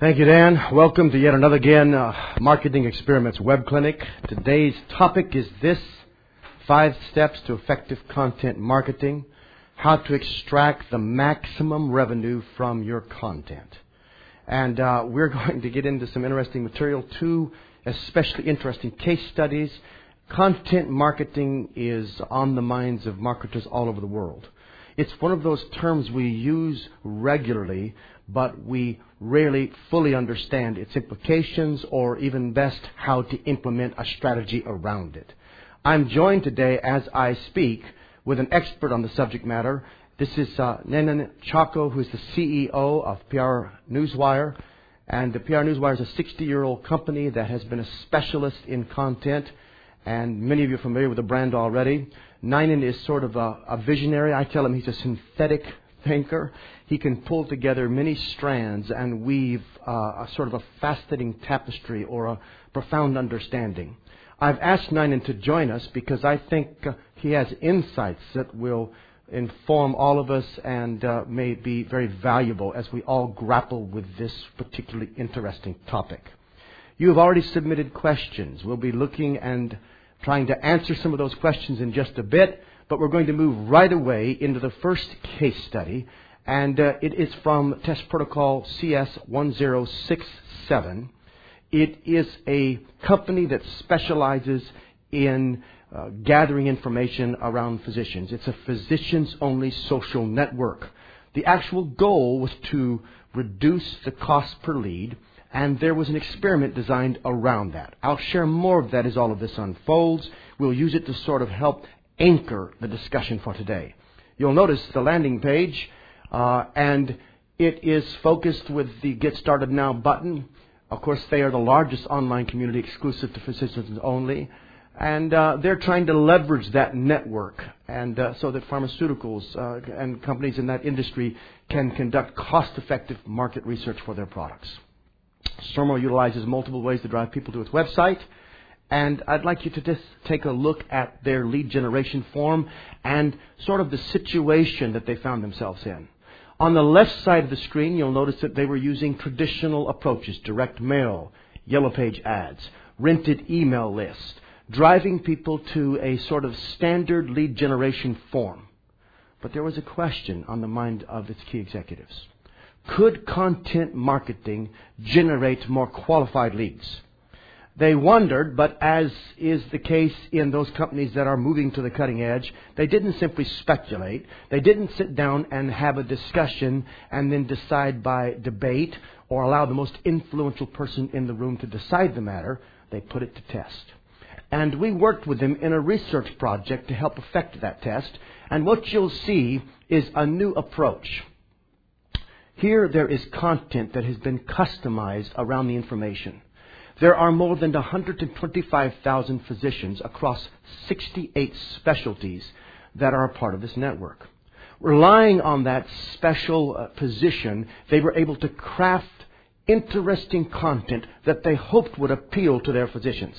Thank you, Dan. Welcome to yet another again uh, Marketing Experiments Web Clinic. Today's topic is this five steps to effective content marketing, how to extract the maximum revenue from your content. And uh, we're going to get into some interesting material, two especially interesting case studies. Content marketing is on the minds of marketers all over the world. It's one of those terms we use regularly, but we rarely fully understand its implications or even best how to implement a strategy around it. I'm joined today as I speak with an expert on the subject matter. This is uh, Ninan Chacko, who is the CEO of PR Newswire. And the PR Newswire is a 60 year old company that has been a specialist in content. And many of you are familiar with the brand already. Ninan is sort of a, a visionary. I tell him he's a synthetic thinker. He can pull together many strands and weave uh, a sort of a fascinating tapestry or a profound understanding. I've asked Ninan to join us because I think uh, he has insights that will inform all of us and uh, may be very valuable as we all grapple with this particularly interesting topic. You have already submitted questions. We'll be looking and trying to answer some of those questions in just a bit but we're going to move right away into the first case study, and uh, it is from Test Protocol CS1067. It is a company that specializes in uh, gathering information around physicians. It's a physicians only social network. The actual goal was to reduce the cost per lead, and there was an experiment designed around that. I'll share more of that as all of this unfolds. We'll use it to sort of help anchor the discussion for today. You'll notice the landing page, uh, and it is focused with the Get Started Now button. Of course, they are the largest online community exclusive to physicians only. And uh, they're trying to leverage that network, and uh, so that pharmaceuticals uh, and companies in that industry can conduct cost-effective market research for their products. Sermo utilizes multiple ways to drive people to its website. And I'd like you to just take a look at their lead generation form and sort of the situation that they found themselves in. On the left side of the screen, you'll notice that they were using traditional approaches, direct mail, yellow page ads, rented email lists, driving people to a sort of standard lead generation form. But there was a question on the mind of its key executives. Could content marketing generate more qualified leads? They wondered, but as is the case in those companies that are moving to the cutting edge, they didn't simply speculate. They didn't sit down and have a discussion and then decide by debate or allow the most influential person in the room to decide the matter. They put it to test. And we worked with them in a research project to help effect that test. And what you'll see is a new approach. Here there is content that has been customized around the information. There are more than 125,000 physicians across 68 specialties that are a part of this network. Relying on that special uh, position, they were able to craft interesting content that they hoped would appeal to their physicians.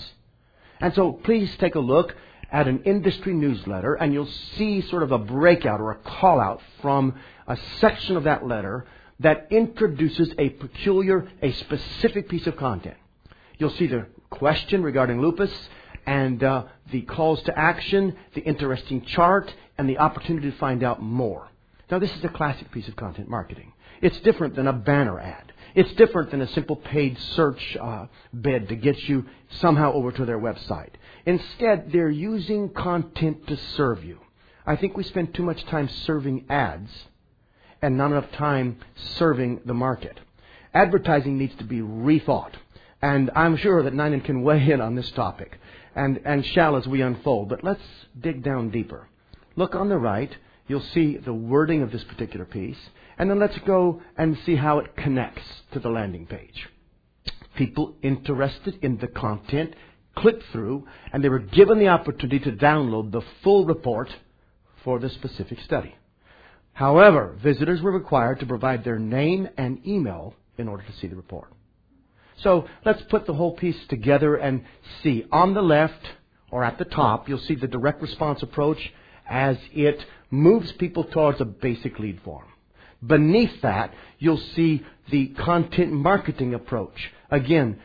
And so please take a look at an industry newsletter and you'll see sort of a breakout or a call out from a section of that letter that introduces a peculiar, a specific piece of content. You'll see the question regarding lupus and uh, the calls to action, the interesting chart, and the opportunity to find out more. Now, this is a classic piece of content marketing. It's different than a banner ad. It's different than a simple paid search uh, bid to get you somehow over to their website. Instead, they're using content to serve you. I think we spend too much time serving ads and not enough time serving the market. Advertising needs to be rethought. And I'm sure that Ninan can weigh in on this topic and, and shall as we unfold. But let's dig down deeper. Look on the right. You'll see the wording of this particular piece. And then let's go and see how it connects to the landing page. people interested in the content clicked through and they were given the opportunity to download the full report for the specific study. However, visitors were required to provide their name and email in order to see the report. So let's put the whole piece together and see. On the left, or at the top, you'll see the direct response approach as it moves people towards a basic lead form. Beneath that, you'll see the content marketing approach. Again,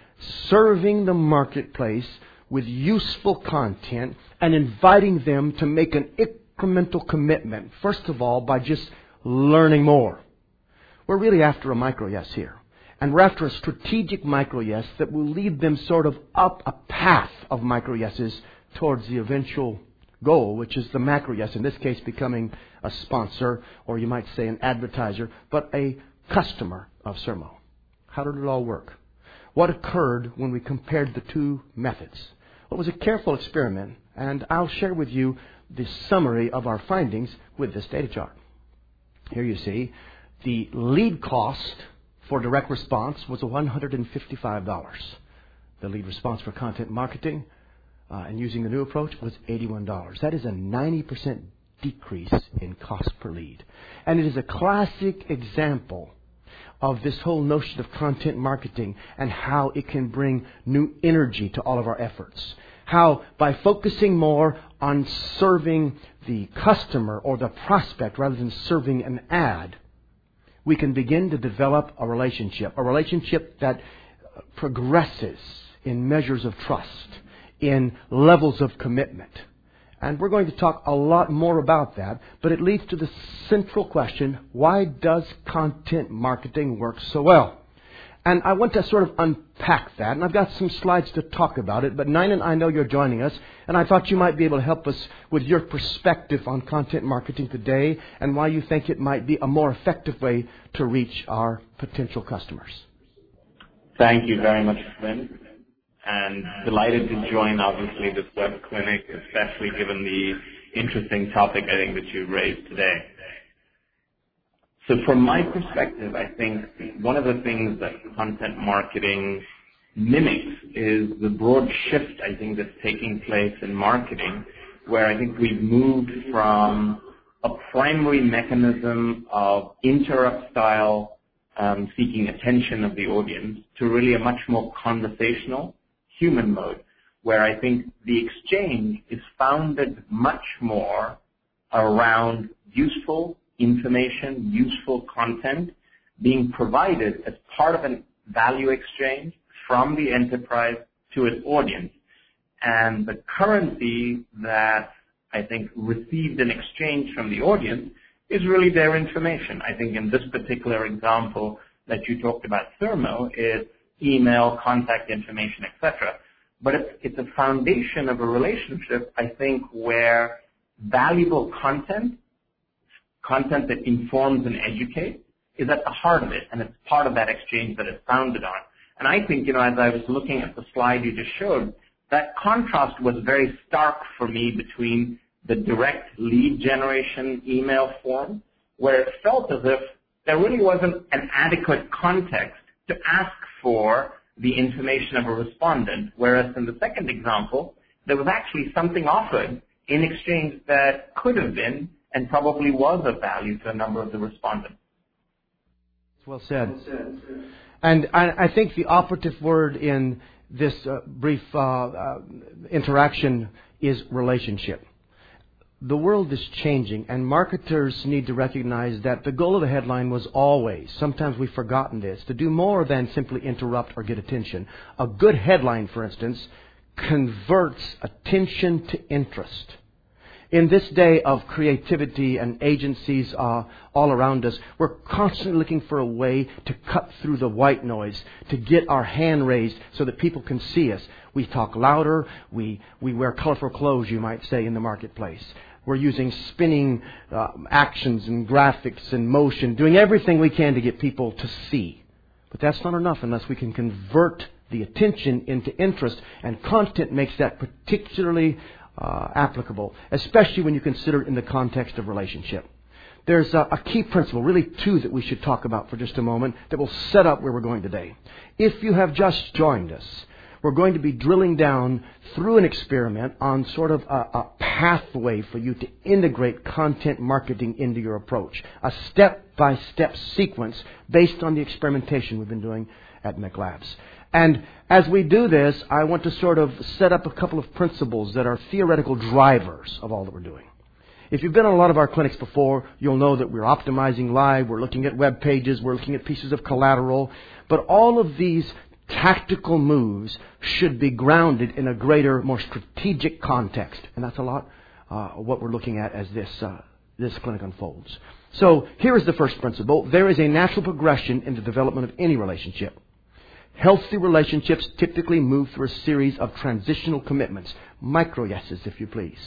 serving the marketplace with useful content and inviting them to make an incremental commitment. First of all, by just learning more. We're really after a micro yes here. And we're after a strategic micro yes that will lead them sort of up a path of micro yeses towards the eventual goal, which is the macro yes, in this case becoming a sponsor, or you might say an advertiser, but a customer of Sermo. How did it all work? What occurred when we compared the two methods? Well, it was a careful experiment, and I'll share with you the summary of our findings with this data chart. Here you see the lead cost for direct response was $155. The lead response for content marketing uh, and using the new approach was $81. That is a 90% decrease in cost per lead. And it is a classic example of this whole notion of content marketing and how it can bring new energy to all of our efforts. How by focusing more on serving the customer or the prospect rather than serving an ad, we can begin to develop a relationship, a relationship that progresses in measures of trust, in levels of commitment. And we're going to talk a lot more about that, but it leads to the central question why does content marketing work so well? And I want to sort of unpack that, and I've got some slides to talk about it, but Ninan I know you're joining us, and I thought you might be able to help us with your perspective on content marketing today and why you think it might be a more effective way to reach our potential customers. Thank you very much, Flint and delighted to join, obviously, this web clinic, especially given the interesting topic I think that you raised today. So from my perspective, I think one of the things that content marketing mimics is the broad shift I think that's taking place in marketing, where I think we've moved from a primary mechanism of interrupt style um, seeking attention of the audience to really a much more conversational human mode, where I think the exchange is founded much more around useful information, useful content being provided as part of a value exchange from the enterprise to its audience. And the currency that I think received in exchange from the audience is really their information. I think in this particular example that you talked about Sermo it's email, contact information, etc. But it's, it's a foundation of a relationship, I think, where valuable content, content that informs and educates, is at the heart of it, and it's part of that exchange that it's founded on. And I think, you know, as I was looking at the slide you just showed, that contrast was very stark for me between the direct lead generation email form, where it felt as if there really wasn't an adequate context to ask for the information of a respondent, whereas in the second example, there was actually something offered in exchange that could have been and probably was of value to a number of the respondents. Well said. And I, think the operative word in this uh, brief uh, uh, interaction is relationship the world is changing, and marketers need to recognize that the goal of the headline was always, sometimes we've forgotten this, to do more than simply interrupt or get attention. A good headline, for instance, converts attention to interest. In this day of creativity and agencies uh, all around us, we're constantly looking for a way to cut through the white noise, to get our hand raised so that people can see us. We talk louder, we, we wear colorful clothes, you might say, in the marketplace. We're using spinning uh, actions and graphics and motion, doing everything we can to get people to see. But that's not enough unless we can convert the attention into interest, and content makes that particularly uh, applicable, especially when you consider it in the context of relationship. there's a, a, key principle, really two that we should talk about for just a moment that will set up where we're going today. If you have just joined us, we're going to be drilling down through an experiment on sort of a, a pathway for you to integrate content marketing into your approach. A step by step sequence based on the experimentation we've been doing at MECLabs. And as we do this, I want to sort of set up a couple of principles that are theoretical drivers of all that we're doing. If you've been on a lot of our clinics before, you'll know that we're optimizing live, we're looking at web pages, we're looking at pieces of collateral, but all of these tactical moves should be grounded in a greater, more strategic context. And that's a lot uh, what we're looking at as this, uh, this clinic unfolds. So here is the first principle. There is a natural progression in the development of any relationship. Healthy relationships typically move through a series of transitional commitments, micro yeses, if you please.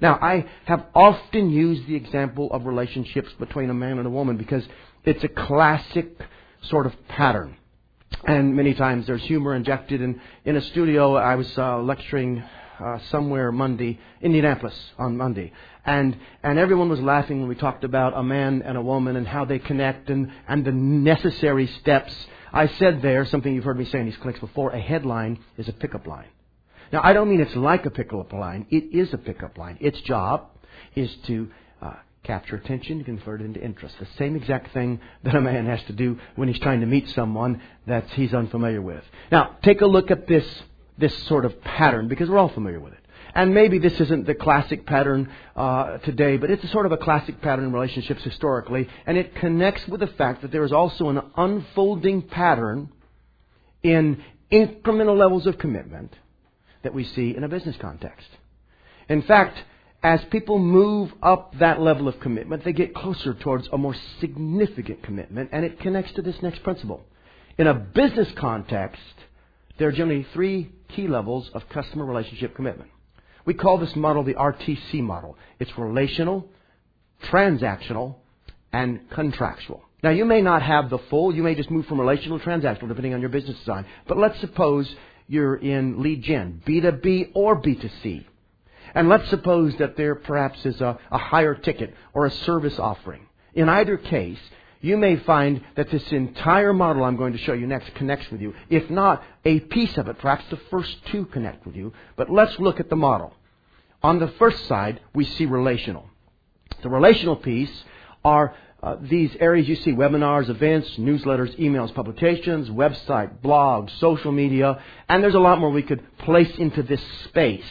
Now, I have often used the example of relationships between a man and a woman because it's a classic sort of pattern. And many times there's humor injected. And in a studio, I was uh, lecturing uh, somewhere Monday, Indianapolis on Monday. And, and everyone was laughing when we talked about a man and a woman and how they connect and, and the necessary steps. I said there, something you've heard me say in these clinics before, a headline is a pickup line. Now, I don't mean it's like a pickup line. It is a pickup line. Its job is to uh, capture attention, convert it into interest. The same exact thing that a man has to do when he's trying to meet someone that he's unfamiliar with. Now, take a look at this, this sort of pattern because we're all familiar with it. And maybe this isn't the classic pattern uh, today, but it's a sort of a classic pattern in relationships historically, and it connects with the fact that there is also an unfolding pattern in incremental levels of commitment that we see in a business context. In fact, as people move up that level of commitment, they get closer towards a more significant commitment, and it connects to this next principle. In a business context, there are generally three key levels of customer relationship commitment. We call this model the RTC model. It's relational, transactional, and contractual. Now, you may not have the full, you may just move from relational to transactional depending on your business design. But let's suppose you're in lead gen, B2B or B2C. And let's suppose that there perhaps is a, a higher ticket or a service offering. In either case, you may find that this entire model I'm going to show you next connects with you. If not a piece of it, perhaps the first two connect with you. But let's look at the model. On the first side, we see relational. The relational piece are uh, these areas you see webinars, events, newsletters, emails, publications, website, blogs, social media, and there's a lot more we could place into this space.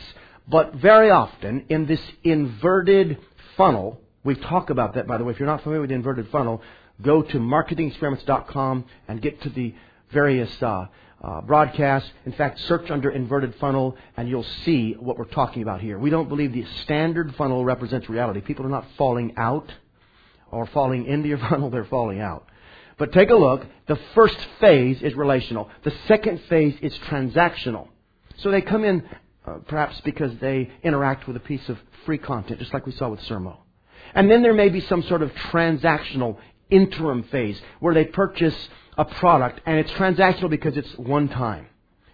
But very often in this inverted funnel, we talk about that by the way, if you're not familiar with the inverted funnel, go to marketingexperiments.com and get to the various uh, uh, broadcasts. In fact, search under inverted funnel and you'll see what we're talking about here. We don't believe the standard funnel represents reality. People are not falling out or falling into your funnel, they're falling out. But take a look. The first phase is relational. The second phase is transactional. So they come in uh, perhaps because they interact with a piece of free content, just like we saw with Sermo. And then there may be some sort of transactional interim phase where they purchase a product and it's transactional because it's one time.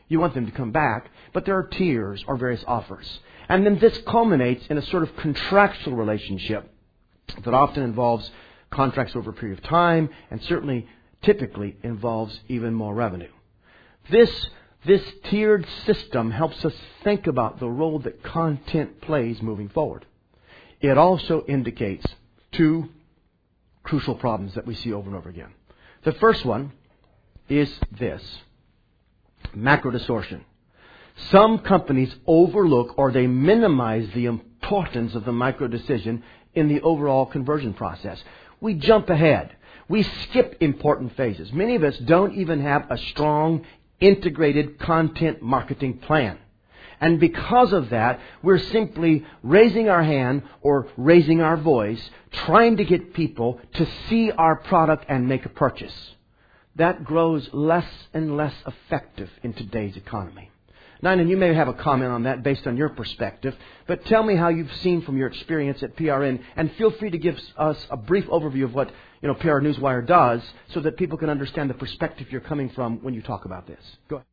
You want them to come back, but there are tiers or various offers. And then this culminates in a sort of contractual relationship that often involves contracts over a period of time and certainly typically involves even more revenue. This, this tiered system helps us think about the role that content plays moving forward. It also indicates two crucial problems that we see over and over again. The first one is this macro distortion. Some companies overlook or they minimize the importance of the micro decision in the overall conversion process. We jump ahead. We skip important phases. Many of us don't even have a strong integrated content marketing plan. And because of that, we're simply raising our hand or raising our voice, trying to get people to see our product and make a purchase. That grows less and less effective in today's economy. Ninan, you may have a comment on that based on your perspective, but tell me how you've seen from your experience at PRN, and feel free to give us a brief overview of what you know PR Newswire does, so that people can understand the perspective you're coming from when you talk about this. Go ahead.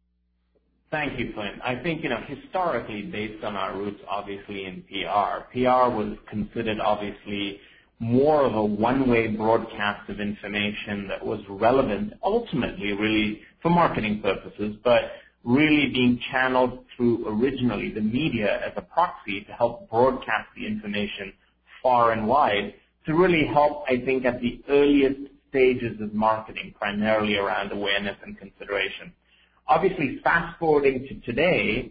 Thank you, Flint. I think, you know, historically, based on our roots, obviously, in PR, PR was considered, obviously, more of a one-way broadcast of information that was relevant ultimately really for marketing purposes, but really being channeled through originally the media as a proxy to help broadcast the information far and wide to really help, I think, at the earliest stages of marketing, primarily around awareness and consideration. Obviously, fast-forwarding to today,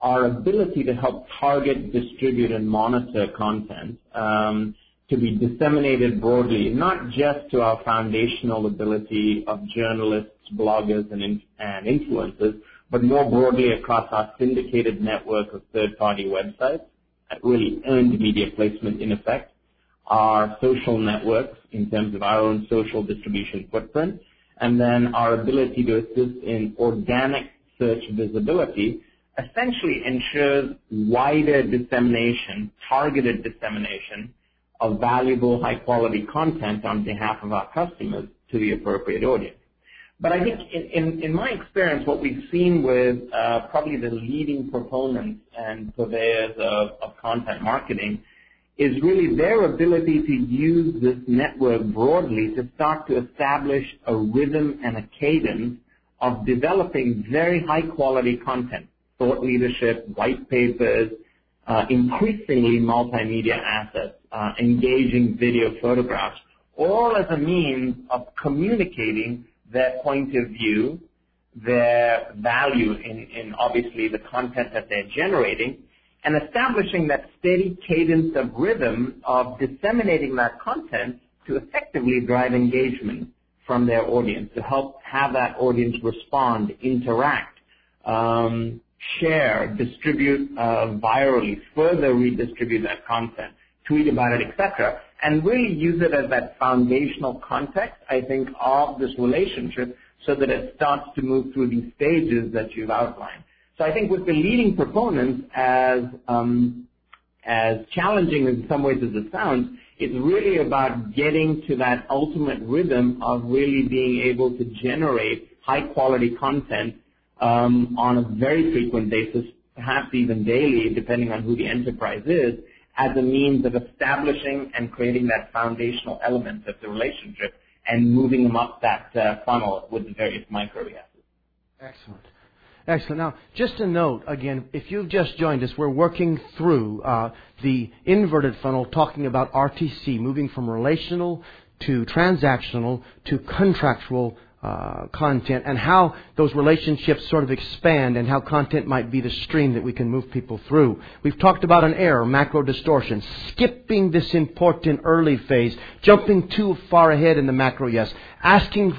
our ability to help target, distribute, and monitor content um, to be disseminated broadly, not just to our foundational ability of journalists, bloggers, and, influencers, but more broadly across our syndicated network of third-party websites, really earned media placement in effect, our social networks in terms of our own social distribution footprint, and then our ability to assist in organic search visibility essentially ensures wider dissemination, targeted dissemination of valuable high-quality content on behalf of our customers to the appropriate audience. But I think in, in, my experience, what we've seen with uh, probably the leading proponents and purveyors of content marketing is really their ability to use this network broadly to start to establish a rhythm and a cadence of developing very high quality content, thought leadership, white papers, uh, increasingly multimedia assets, uh, engaging video photographs, all as a means of communicating their point of view, their value in, in obviously the content that they're generating, and establishing that steady cadence of rhythm of disseminating that content to effectively drive engagement from their audience, to help have that audience respond, interact, um, share, distribute uh, virally, further redistribute that content, tweet about it, etc., and really use it as that foundational context, I think, of this relationship so that it starts to move through these stages that you've outlined. So I think with the leading proponents, as um, as challenging in some ways as it sounds, it's really about getting to that ultimate rhythm of really being able to generate high quality content um, on a very frequent basis, perhaps even daily, depending on who the enterprise is, as a means of establishing and creating that foundational element of the relationship and moving them up that uh, funnel with the various micro Excellent. Excellent. Now, just a note, again, if you've just joined us, we're working through uh, the inverted funnel, talking about RTC, moving from relational to transactional to contractual uh, content and how those relationships sort of expand and how content might be the stream that we can move people through. We've talked about an error, macro distortion, skipping this important early phase, jumping too far ahead in the macro yes, asking,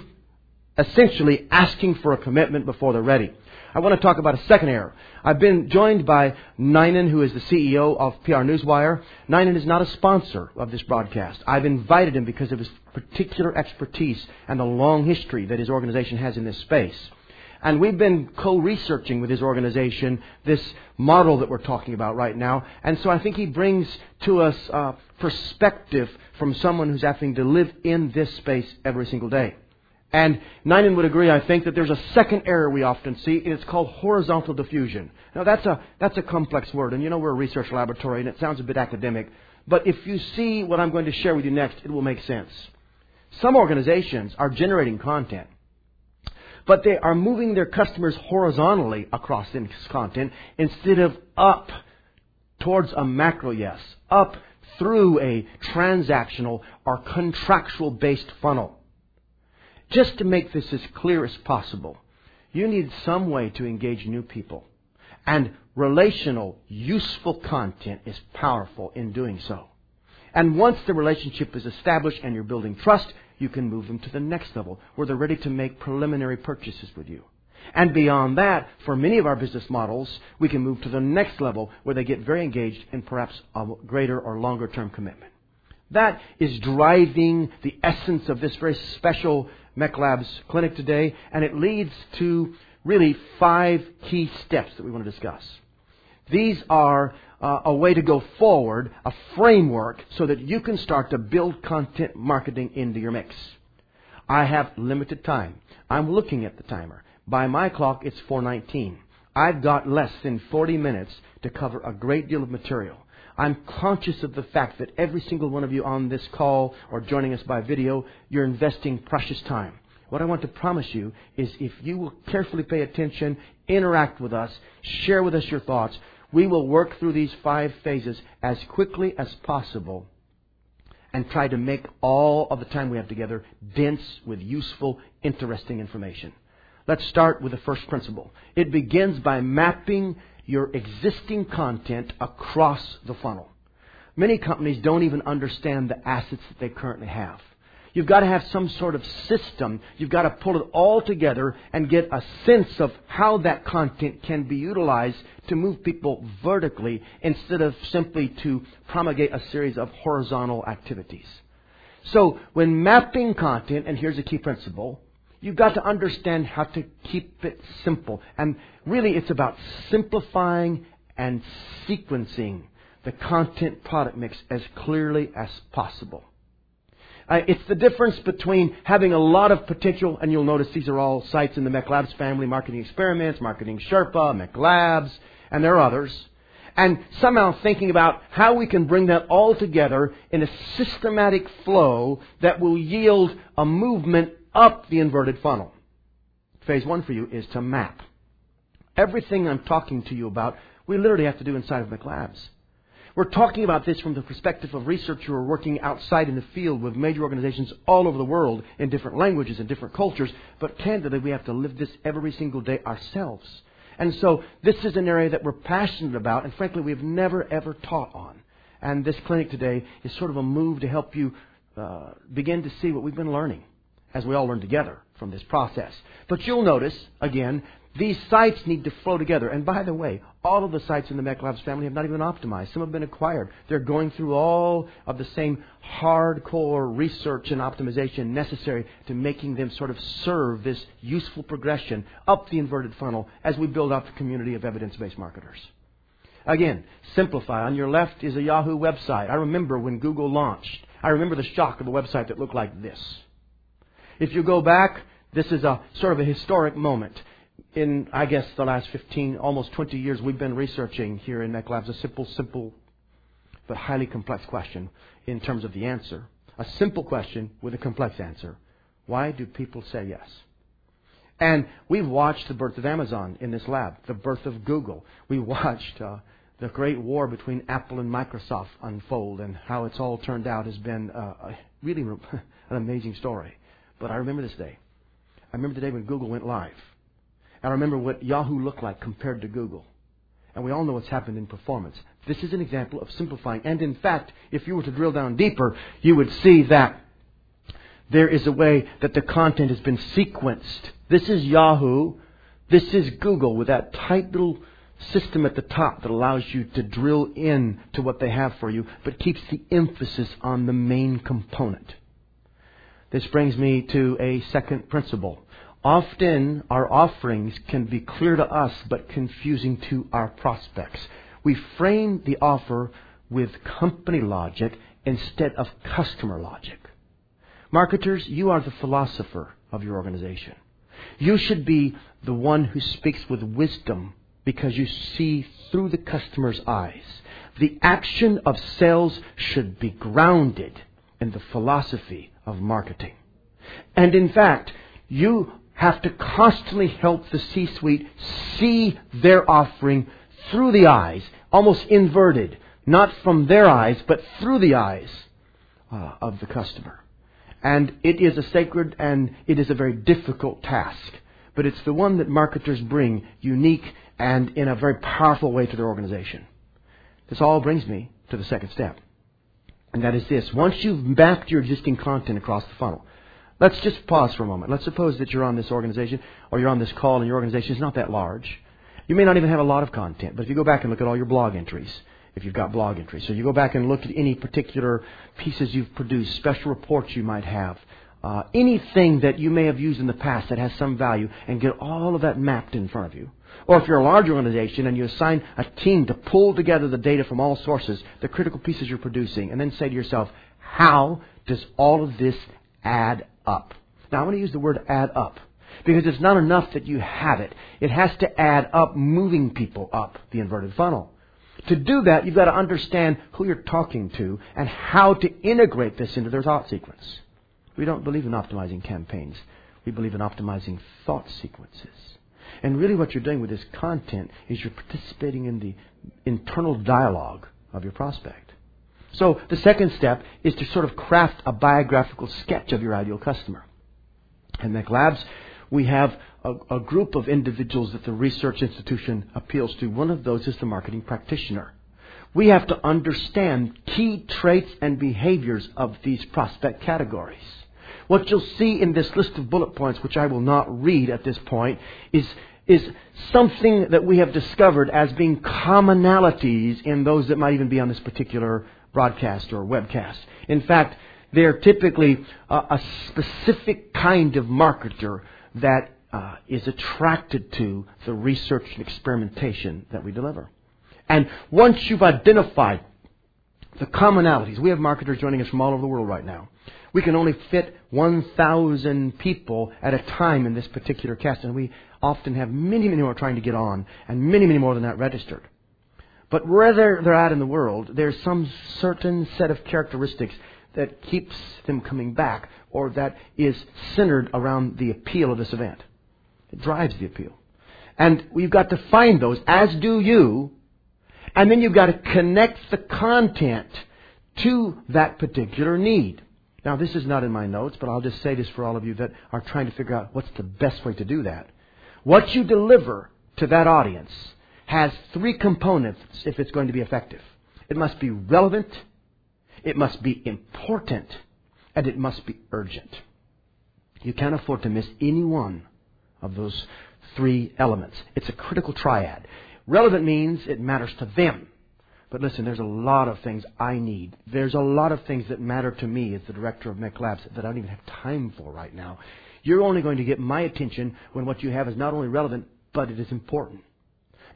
essentially asking for a commitment before they're ready. I want to talk about a second error. I've been joined by Ninan, who is the CEO of PR Newswire. Ninan is not a sponsor of this broadcast. I've invited him because of his particular expertise and the long history that his organization has in this space. And we've been co-researching with his organization this model that we're talking about right now. And so I think he brings to us uh, perspective from someone who's having to live in this space every single day. And Ninan would agree, I think, that there's a second error we often see, and it's called horizontal diffusion. Now, that's a, that's a complex word, and you know we're a research laboratory, and it sounds a bit academic. But if you see what I'm going to share with you next, it will make sense. Some organizations are generating content, but they are moving their customers horizontally across this content instead of up towards a macro yes, up through a transactional or contractual based funnel. Just to make this as clear as possible, you need some way to engage new people. And relational, useful content is powerful in doing so. And once the relationship is established and you're building trust, you can move them to the next level where they're ready to make preliminary purchases with you. And beyond that, for many of our business models, we can move to the next level where they get very engaged in perhaps a greater or longer term commitment. That is driving the essence of this very special MECLAB's clinic today, and it leads to really five key steps that we want to discuss. These are uh, a way to go forward, a framework, so that you can start to build content marketing into your mix. I have limited time. I'm looking at the timer. By my clock, it's 419. I've got less than 40 minutes to cover a great deal of material. I'm conscious of the fact that every single one of you on this call or joining us by video, you're investing precious time. What I want to promise you is if you will carefully pay attention, interact with us, share with us your thoughts, we will work through these five phases as quickly as possible and try to make all of the time we have together dense with useful, interesting information. Let's start with the first principle. It begins by mapping your existing content across the funnel. Many companies don't even understand the assets that they currently have. You've got to have some sort of system. You've got to pull it all together and get a sense of how that content can be utilized to move people vertically instead of simply to promulgate a series of horizontal activities. So when mapping content, and here's a key principle, you've got to understand how to keep it simple. And really it's about simplifying and sequencing the content product mix as clearly as possible. Uh, it's the difference between having a lot of potential, and you'll notice these are all sites in the MECLabs family, Marketing Experiments, Marketing Sherpa, MECLabs, and there are others, and somehow thinking about how we can bring that all together in a systematic flow that will yield a movement up the inverted funnel. Phase one for you is to map. Everything I'm talking to you about, we literally have to do inside of MECLabs. We're talking about this from the perspective of researchers who are working outside in the field with major organizations all over the world in different languages and different cultures, but candidly, we have to live this every single day ourselves. And so, this is an area that we're passionate about, and frankly, we've never ever taught on. And this clinic today is sort of a move to help you uh, begin to see what we've been learning as we all learn together from this process. But you'll notice, again, these sites need to flow together. And by the way, all of the sites in the MECLabs family have not even optimized. Some have been acquired. They're going through all of the same hardcore research and optimization necessary to making them sort of serve this useful progression up the inverted funnel as we build out the community of evidence-based marketers. Again, simplify. On your left is a Yahoo website. I remember when Google launched. I remember the shock of a website that looked like this. If you go back, this is a sort of a historic moment in, I guess, the last 15, almost 20 years, we've been researching here in MECLabs a simple, simple, but highly complex question in terms of the answer. A simple question with a complex answer. Why do people say yes? And we've watched the birth of Amazon in this lab, the birth of Google. We watched uh, the great war between Apple and Microsoft unfold, and how it's all turned out has been uh, really an amazing story. But I remember this day. I remember the day when Google went live. I remember what Yahoo looked like compared to Google. And we all know what's happened in performance. This is an example of simplifying. And in fact, if you were to drill down deeper, you would see that there is a way that the content has been sequenced. This is Yahoo. This is Google with that tight little system at the top that allows you to drill in to what they have for you, but keeps the emphasis on the main component. This brings me to a second principle. Often our offerings can be clear to us but confusing to our prospects. We frame the offer with company logic instead of customer logic. Marketers, you are the philosopher of your organization. You should be the one who speaks with wisdom because you see through the customer's eyes. The action of sales should be grounded in the philosophy of marketing. And in fact, you have to constantly help the C-suite see their offering through the eyes, almost inverted, not from their eyes, but through the eyes uh, of the customer. And it is a sacred and it is a very difficult task, but it's the one that marketers bring unique and in a very powerful way to their organization. This all brings me to the second step. And that is this. Once you've mapped your existing content across the funnel, Let's just pause for a moment. Let's suppose that you're on this organization or you're on this call and your organization is not that large. You may not even have a lot of content, but if you go back and look at all your blog entries, if you've got blog entries, so you go back and look at any particular pieces you've produced, special reports you might have, uh, anything that you may have used in the past that has some value, and get all of that mapped in front of you. Or if you're a large organization and you assign a team to pull together the data from all sources, the critical pieces you're producing, and then say to yourself, how does all of this add up. Now, I'm going to use the word add up because it's not enough that you have it. It has to add up, moving people up the inverted funnel. To do that, you've got to understand who you're talking to and how to integrate this into their thought sequence. We don't believe in optimizing campaigns. We believe in optimizing thought sequences. And really what you're doing with this content is you're participating in the internal dialogue of your prospect. So the second step is to sort of craft a biographical sketch of your ideal customer. At MECLabs, we have a, a, group of individuals that the research institution appeals to. One of those is the marketing practitioner. We have to understand key traits and behaviors of these prospect categories. What you'll see in this list of bullet points, which I will not read at this point, is, is something that we have discovered as being commonalities in those that might even be on this particular broadcast or webcast. In fact, they're typically a, a specific kind of marketer that uh, is attracted to the research and experimentation that we deliver. And once you've identified the commonalities, we have marketers joining us from all over the world right now. We can only fit 1,000 people at a time in this particular cast, and we often have many, many more trying to get on, and many, many more than that registered. But wherever they're at in the world, there's some certain set of characteristics that keeps them coming back, or that is centered around the appeal of this event. It drives the appeal. And we've got to find those, as do you, and then you've got to connect the content to that particular need. Now, this is not in my notes, but I'll just say this for all of you that are trying to figure out what's the best way to do that. What you deliver to that audience has three components if it's going to be effective. It must be relevant, it must be important, and it must be urgent. You can't afford to miss any one of those three elements. It's a critical triad. Relevant means it matters to them. But listen, there's a lot of things I need. There's a lot of things that matter to me as the director of MECLabs that I don't even have time for right now. You're only going to get my attention when what you have is not only relevant, but it is important.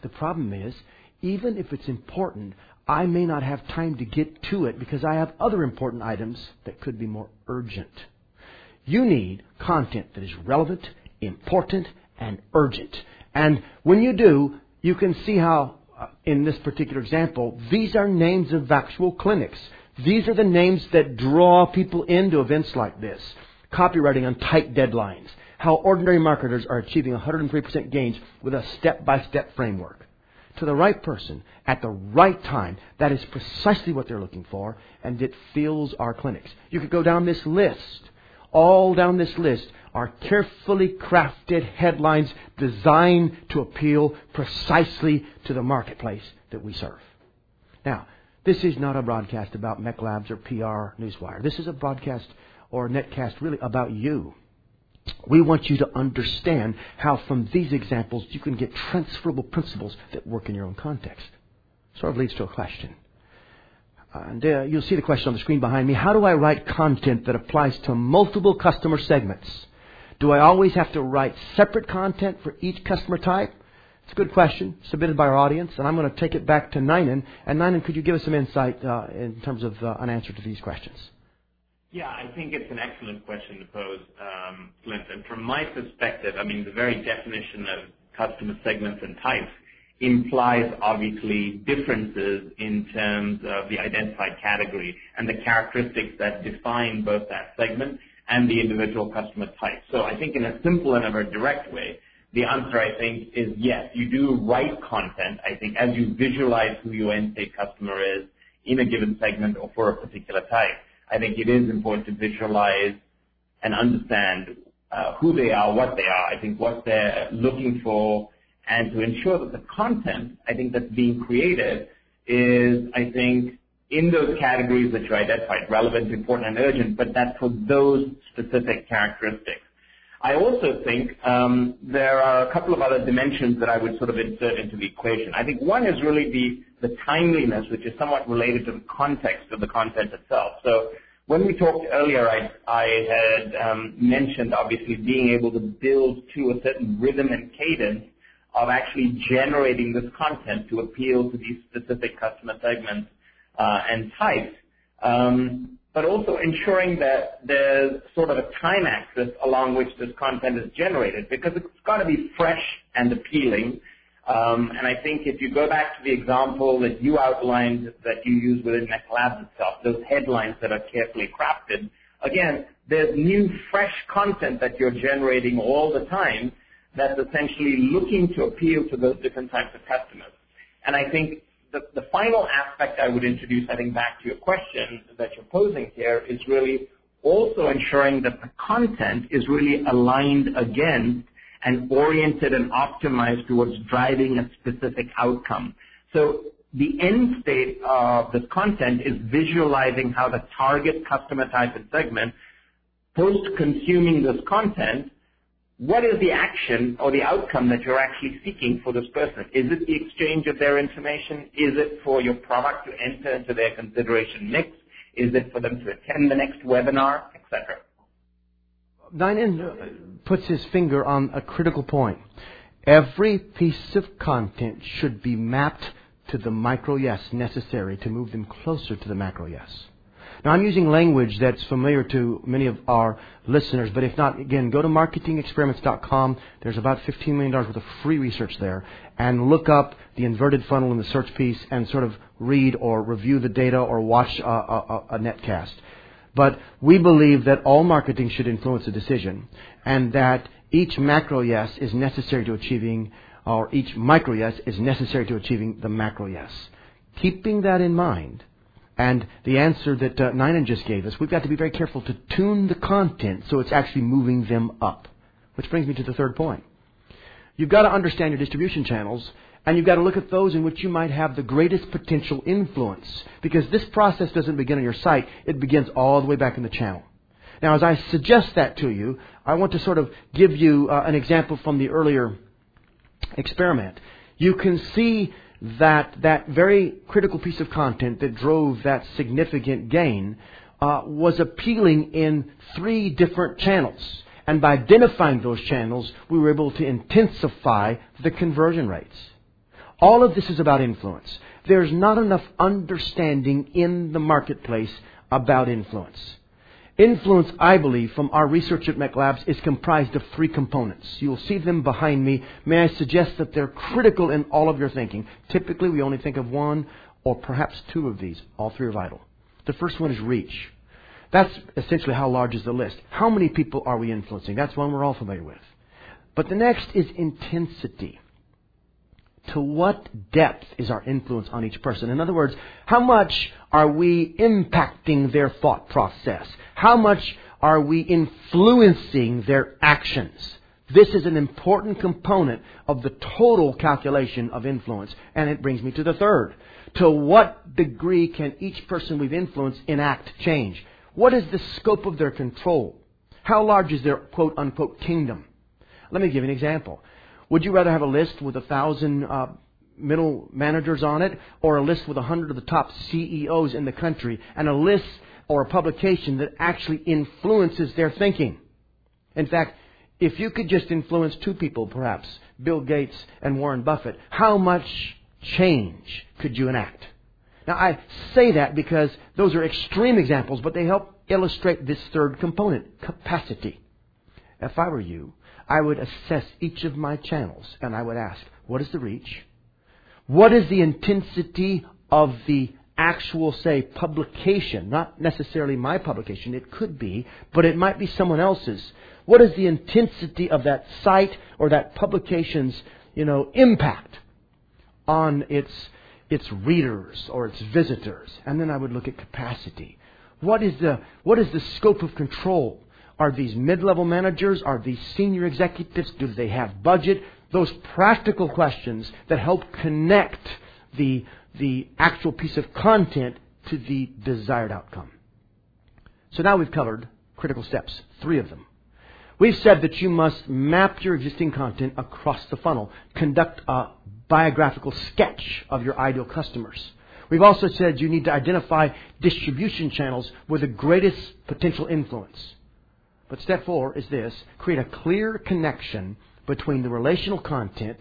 The problem is, even if it's important, I may not have time to get to it because I have other important items that could be more urgent. You need content that is relevant, important, and urgent. And when you do, you can see how in this particular example, these are names of actual clinics. These are the names that draw people into events like this. Copywriting on tight deadlines. How ordinary marketers are achieving 103% gains with a step-by-step framework. To the right person, at the right time, that is precisely what they're looking for, and it fills our clinics. You could go down this list. All down this list are carefully crafted headlines designed to appeal precisely to the marketplace that we serve. Now, this is not a broadcast about MECLabs or PR Newswire. This is a broadcast or netcast really about you. We want you to understand how from these examples you can get transferable principles that work in your own context. Sort of leads to a question. And uh, you'll see the question on the screen behind me. How do I write content that applies to multiple customer segments? Do I always have to write separate content for each customer type? It's a good question submitted by our audience, and I'm going to take it back to Ninan. And Ninan, could you give us some insight uh, in terms of uh, an answer to these questions? Yeah, I think it's an excellent question to pose, um. And from my perspective, I mean, the very definition of customer segments and types implies obviously differences in terms of the identified category and the characteristics that define both that segment and the individual customer type. So I think in a simple and a very direct way, the answer I think is yes, you do write content. I think as you visualize who your end state customer is in a given segment or for a particular type, I think it is important to visualize and understand uh, who they are, what they are. I think what they're looking for, and to ensure that the content I think that's being created is I think in those categories that you identified, relevant, important, and urgent, but that's for those specific characteristics. I also think um, there are a couple of other dimensions that I would sort of insert into the equation. I think one is really the, the timeliness, which is somewhat related to the context of the content itself. So when we talked earlier, I, I had um, mentioned obviously being able to build to a certain rhythm and cadence of actually generating this content to appeal to these specific customer segments and types, um, but also ensuring that there's sort of a time axis along which this content is generated because it's got to be fresh and appealing Um, and I think if you go back to the example that you outlined that you use within MECLabs itself, those headlines that are carefully crafted, again, there's new, fresh content that you're generating all the time that's essentially looking to appeal to those different types of customers. And I think the, the final aspect I would introduce, I think, back to your question that you're posing here is really also ensuring that the content is really aligned against and oriented and optimized towards driving a specific outcome. So the end state of this content is visualizing how the target customer type and segment, post consuming this content, what is the action or the outcome that you're actually seeking for this person? Is it the exchange of their information? Is it for your product to enter into their consideration mix? Is it for them to attend the next webinar, etc.? Ninan puts his finger on a critical point. Every piece of content should be mapped to the micro yes necessary to move them closer to the macro yes. Now, I'm using language that's familiar to many of our listeners, but if not, again, go to marketingexperiments.com. There's about $15 million worth of free research there, and look up the inverted funnel in the search piece and sort of read or review the data or watch a, a, a netcast. But we believe that all marketing should influence a decision, and that each macro yes is necessary to achieving, or each micro yes is necessary to achieving the macro yes. Keeping that in mind, and the answer that uh, Ninan just gave us, we've got to be very careful to tune the content so it's actually moving them up. Which brings me to the third point. You've got to understand your distribution channels, and you've got to look at those in which you might have the greatest potential influence. Because this process doesn't begin on your site, it begins all the way back in the channel. Now, as I suggest that to you, I want to sort of give you uh, an example from the earlier experiment. You can see that that very critical piece of content that drove that significant gain uh, was appealing in three different channels. And by identifying those channels, we were able to intensify the conversion rates. All of this is about influence. There's not enough understanding in the marketplace about influence. Influence, I believe, from our research at MECLabs is comprised of three components. You'll see them behind me. May I suggest that they're critical in all of your thinking? Typically, we only think of one or perhaps two of these. All three are vital. The first one is reach. That's essentially how large is the list. How many people are we influencing? That's one we're all familiar with. But the next is intensity to what depth is our influence on each person? In other words, how much are we impacting their thought process? How much are we influencing their actions? This is an important component of the total calculation of influence. And it brings me to the third. To what degree can each person we've influenced enact change? What is the scope of their control? How large is their quote unquote kingdom? Let me give you an example. Would you rather have a list with a thousand uh, middle managers on it, or a list with a hundred of the top CEOs in the country, and a list or a publication that actually influences their thinking? In fact, if you could just influence two people, perhaps, Bill Gates and Warren Buffett, how much change could you enact? Now, I say that because those are extreme examples, but they help illustrate this third component capacity. If I were you, I would assess each of my channels and I would ask, what is the reach? What is the intensity of the actual, say, publication? Not necessarily my publication. It could be, but it might be someone else's. What is the intensity of that site or that publication's, you know, impact on its, its readers or its visitors? And then I would look at capacity. What is the, what is the scope of control? Are these mid-level managers? Are these senior executives? Do they have budget? Those practical questions that help connect the, the actual piece of content to the desired outcome. So now we've covered critical steps, three of them. We've said that you must map your existing content across the funnel, conduct a biographical sketch of your ideal customers. We've also said you need to identify distribution channels with the greatest potential influence. But step four is this create a clear connection between the relational content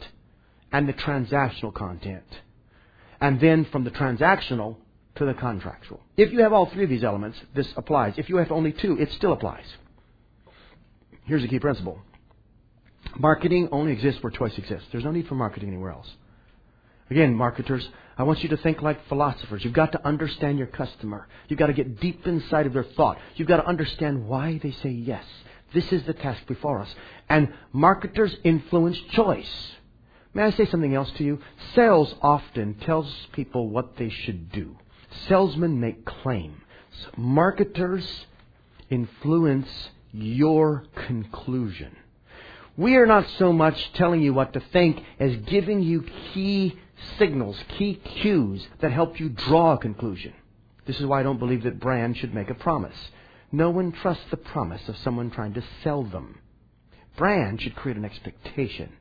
and the transactional content. And then from the transactional to the contractual. If you have all three of these elements, this applies. If you have only two, it still applies. Here's a key principle Marketing only exists where choice exists. There's no need for marketing anywhere else. Again, marketers, I want you to think like philosophers. You've got to understand your customer. You've got to get deep inside of their thought. You've got to understand why they say yes. This is the task before us. And marketers influence choice. May I say something else to you? Sales often tells people what they should do. Salesmen make claims. Marketers influence your conclusion. We are not so much telling you what to think as giving you key signals, key cues that help you draw a conclusion. This is why I don't believe that brands should make a promise. No one trusts the promise of someone trying to sell them. Brand should create an expectation.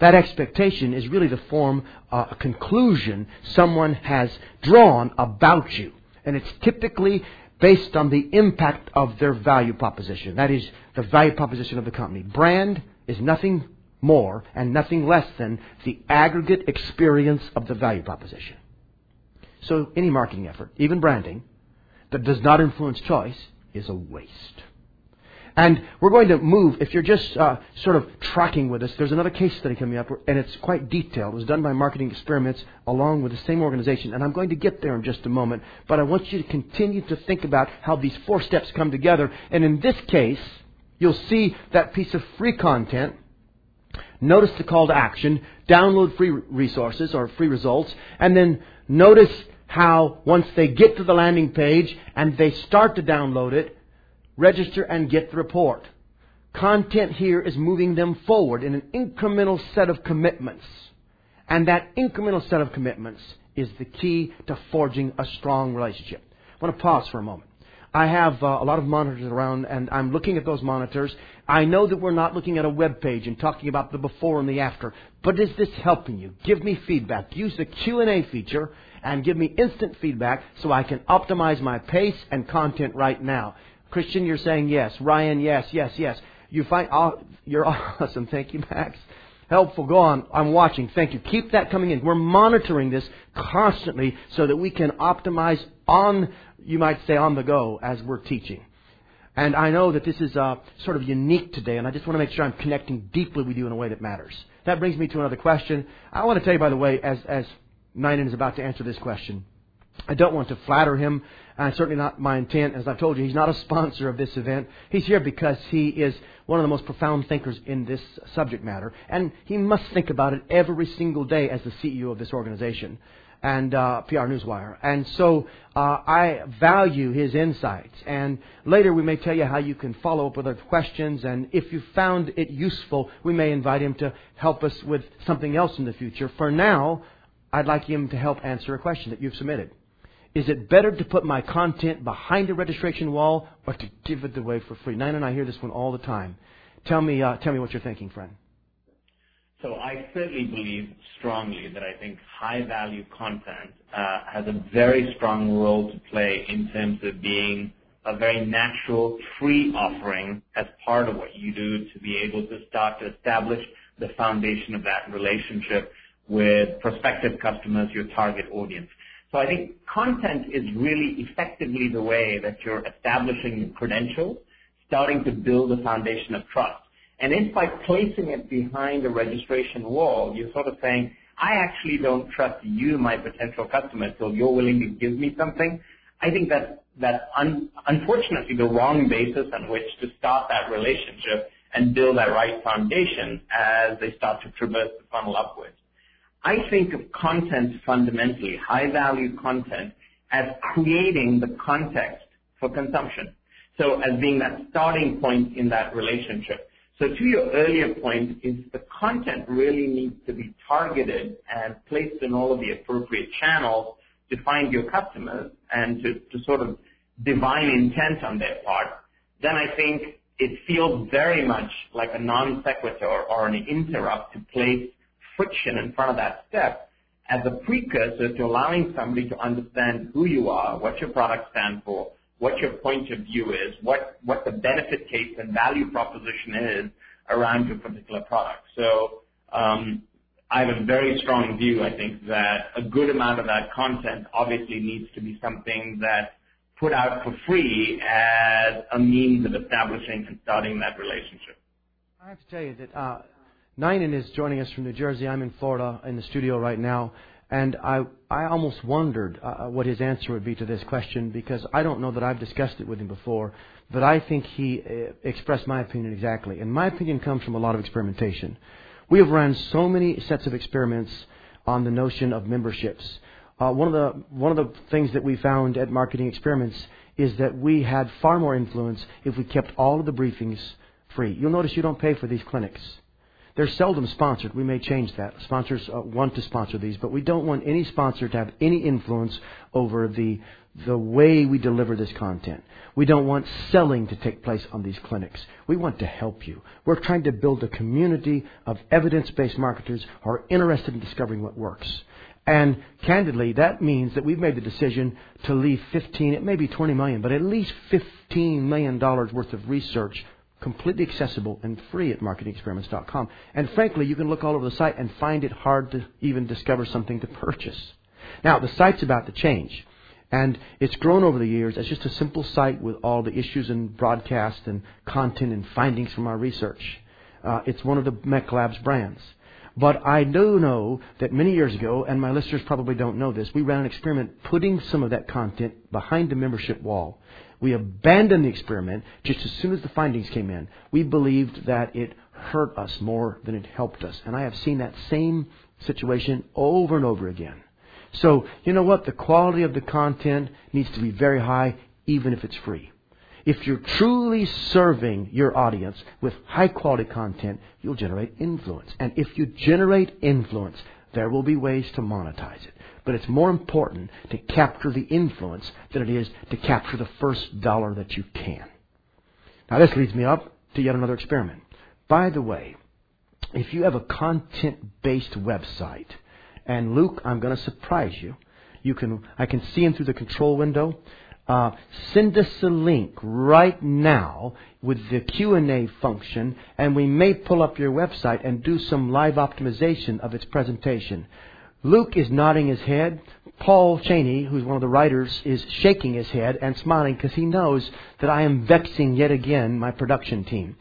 That expectation is really the form, uh, a conclusion someone has drawn about you. And it's typically based on the impact of their value proposition. That is, the value proposition of the company. Brand is nothing more and nothing less than the aggregate experience of the value proposition. So any marketing effort, even branding, that does not influence choice is a waste. And we're going to move, if you're just uh, sort of tracking with us, there's another case study coming up, and it's quite detailed. It was done by Marketing Experiments along with the same organization, and I'm going to get there in just a moment. But I want you to continue to think about how these four steps come together. And in this case, you'll see that piece of free content. Notice the call to action, download free resources or free results, and then notice how once they get to the landing page and they start to download it, register and get the report. Content here is moving them forward in an incremental set of commitments. And that incremental set of commitments is the key to forging a strong relationship. I want to pause for a moment. I have uh, a lot of monitors around, and I'm looking at those monitors. I know that we're not looking at a web page and talking about the before and the after, but is this helping you? Give me feedback. Use the Q&A feature and give me instant feedback so I can optimize my pace and content right now. Christian, you're saying yes. Ryan, yes, yes, yes. You find oh, you're awesome. Thank you, Max. Helpful. Go on. I'm watching. Thank you. Keep that coming in. We're monitoring this constantly so that we can optimize on, you might say, on the go as we're teaching. And I know that this is uh, sort of unique today, and I just want to make sure I'm connecting deeply with you in a way that matters. That brings me to another question. I want to tell you, by the way, as as Ninan is about to answer this question, I don't want to flatter him and certainly not my intent. As I've told you, he's not a sponsor of this event. He's here because he is one of the most profound thinkers in this subject matter. And he must think about it every single day as the CEO of this organization and uh, PR Newswire. And so uh, I value his insights. And later we may tell you how you can follow up with other questions. And if you found it useful, we may invite him to help us with something else in the future. For now, I'd like him to help answer a question that you've submitted. Is it better to put my content behind a registration wall or to give it away for free? Ninan I hear this one all the time. Tell me, uh, tell me what you're thinking, friend. So I certainly believe strongly that I think high value content uh, has a very strong role to play in terms of being a very natural free offering as part of what you do to be able to start to establish the foundation of that relationship with prospective customers, your target audience. So I think content is really effectively the way that you're establishing credentials, starting to build a foundation of trust. And if by placing it behind a registration wall, you're sort of saying, I actually don't trust you, my potential customer, so you're willing to give me something. I think that that's un- unfortunately the wrong basis on which to start that relationship and build that right foundation as they start to traverse the funnel upwards. I think of content fundamentally, high-value content, as creating the context for consumption. So as being that starting point in that relationship. So to your earlier point, is the content really needs to be targeted and placed in all of the appropriate channels to find your customers and to, sort of divine intent on their part, then I think it feels very much like a non sequitur or an interrupt to place friction in front of that step as a precursor to allowing somebody to understand who you are, what your product stands for, what your point of view is, what, what the benefit case and value proposition is around your particular product. So um, I have a very strong view, I think, that a good amount of that content obviously needs to be something that put out for free as a means of establishing and starting that relationship. I have to tell you that uh, Ninan is joining us from New Jersey. I'm in Florida in the studio right now. And I, I almost wondered uh, what his answer would be to this question because I don't know that I've discussed it with him before, but I think he uh, expressed my opinion exactly. And my opinion comes from a lot of experimentation. We have run so many sets of experiments on the notion of memberships. Uh, one of the one of the things that we found at Marketing Experiments is that we had far more influence if we kept all of the briefings free. You'll notice you don't pay for these clinics. They're seldom sponsored. We may change that. Sponsors uh, want to sponsor these, but we don't want any sponsor to have any influence over the the way we deliver this content. We don't want selling to take place on these clinics. We want to help you. We're trying to build a community of evidence-based marketers who are interested in discovering what works. And candidly, that means that we've made the decision to leave 15, it may be 20 million, but at least 15 million dollars worth of research completely accessible and free at marketingexperiments.com. And frankly, you can look all over the site and find it hard to even discover something to purchase. Now, the site's about to change. And it's grown over the years as just a simple site with all the issues and broadcast and content and findings from our research. Uh, it's one of the MECLabs brands. But I do know that many years ago, and my listeners probably don't know this, we ran an experiment putting some of that content behind the membership wall. We abandoned the experiment just as soon as the findings came in. We believed that it hurt us more than it helped us. And I have seen that same situation over and over again. So, you know what? The quality of the content needs to be very high, even if it's free. If you're truly serving your audience with high quality content, you'll generate influence. And if you generate influence, there will be ways to monetize it. But it's more important to capture the influence than it is to capture the first dollar that you can. Now, this leads me up to yet another experiment. By the way, if you have a content based website, and Luke, I'm going to surprise you. You can, I can see him through the control window. Uh, send us a link right now with the Q&A function, and we may pull up your website and do some live optimization of its presentation. Luke is nodding his head. Paul Cheney, who's one of the writers, is shaking his head and smiling because he knows that I am vexing yet again my production team.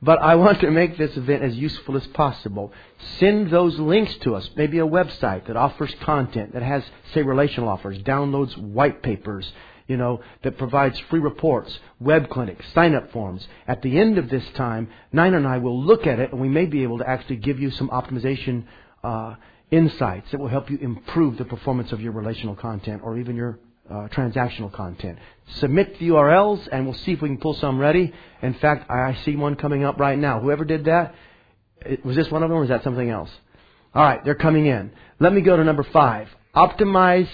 But I want to make this event as useful as possible. Send those links to us. Maybe a website that offers content, that has, say, relational offers, downloads white papers, you know, that provides free reports, web clinics, sign up forms. At the end of this time, Ninan and I will look at it and we may be able to actually give you some optimization uh, insights that will help you improve the performance of your relational content or even your uh, transactional content. Submit the URLs and we'll see if we can pull some ready. In fact, I see one coming up right now. Whoever did that, was this one of them or is that something else? All right, they're coming in. Let me go to number five. Optimize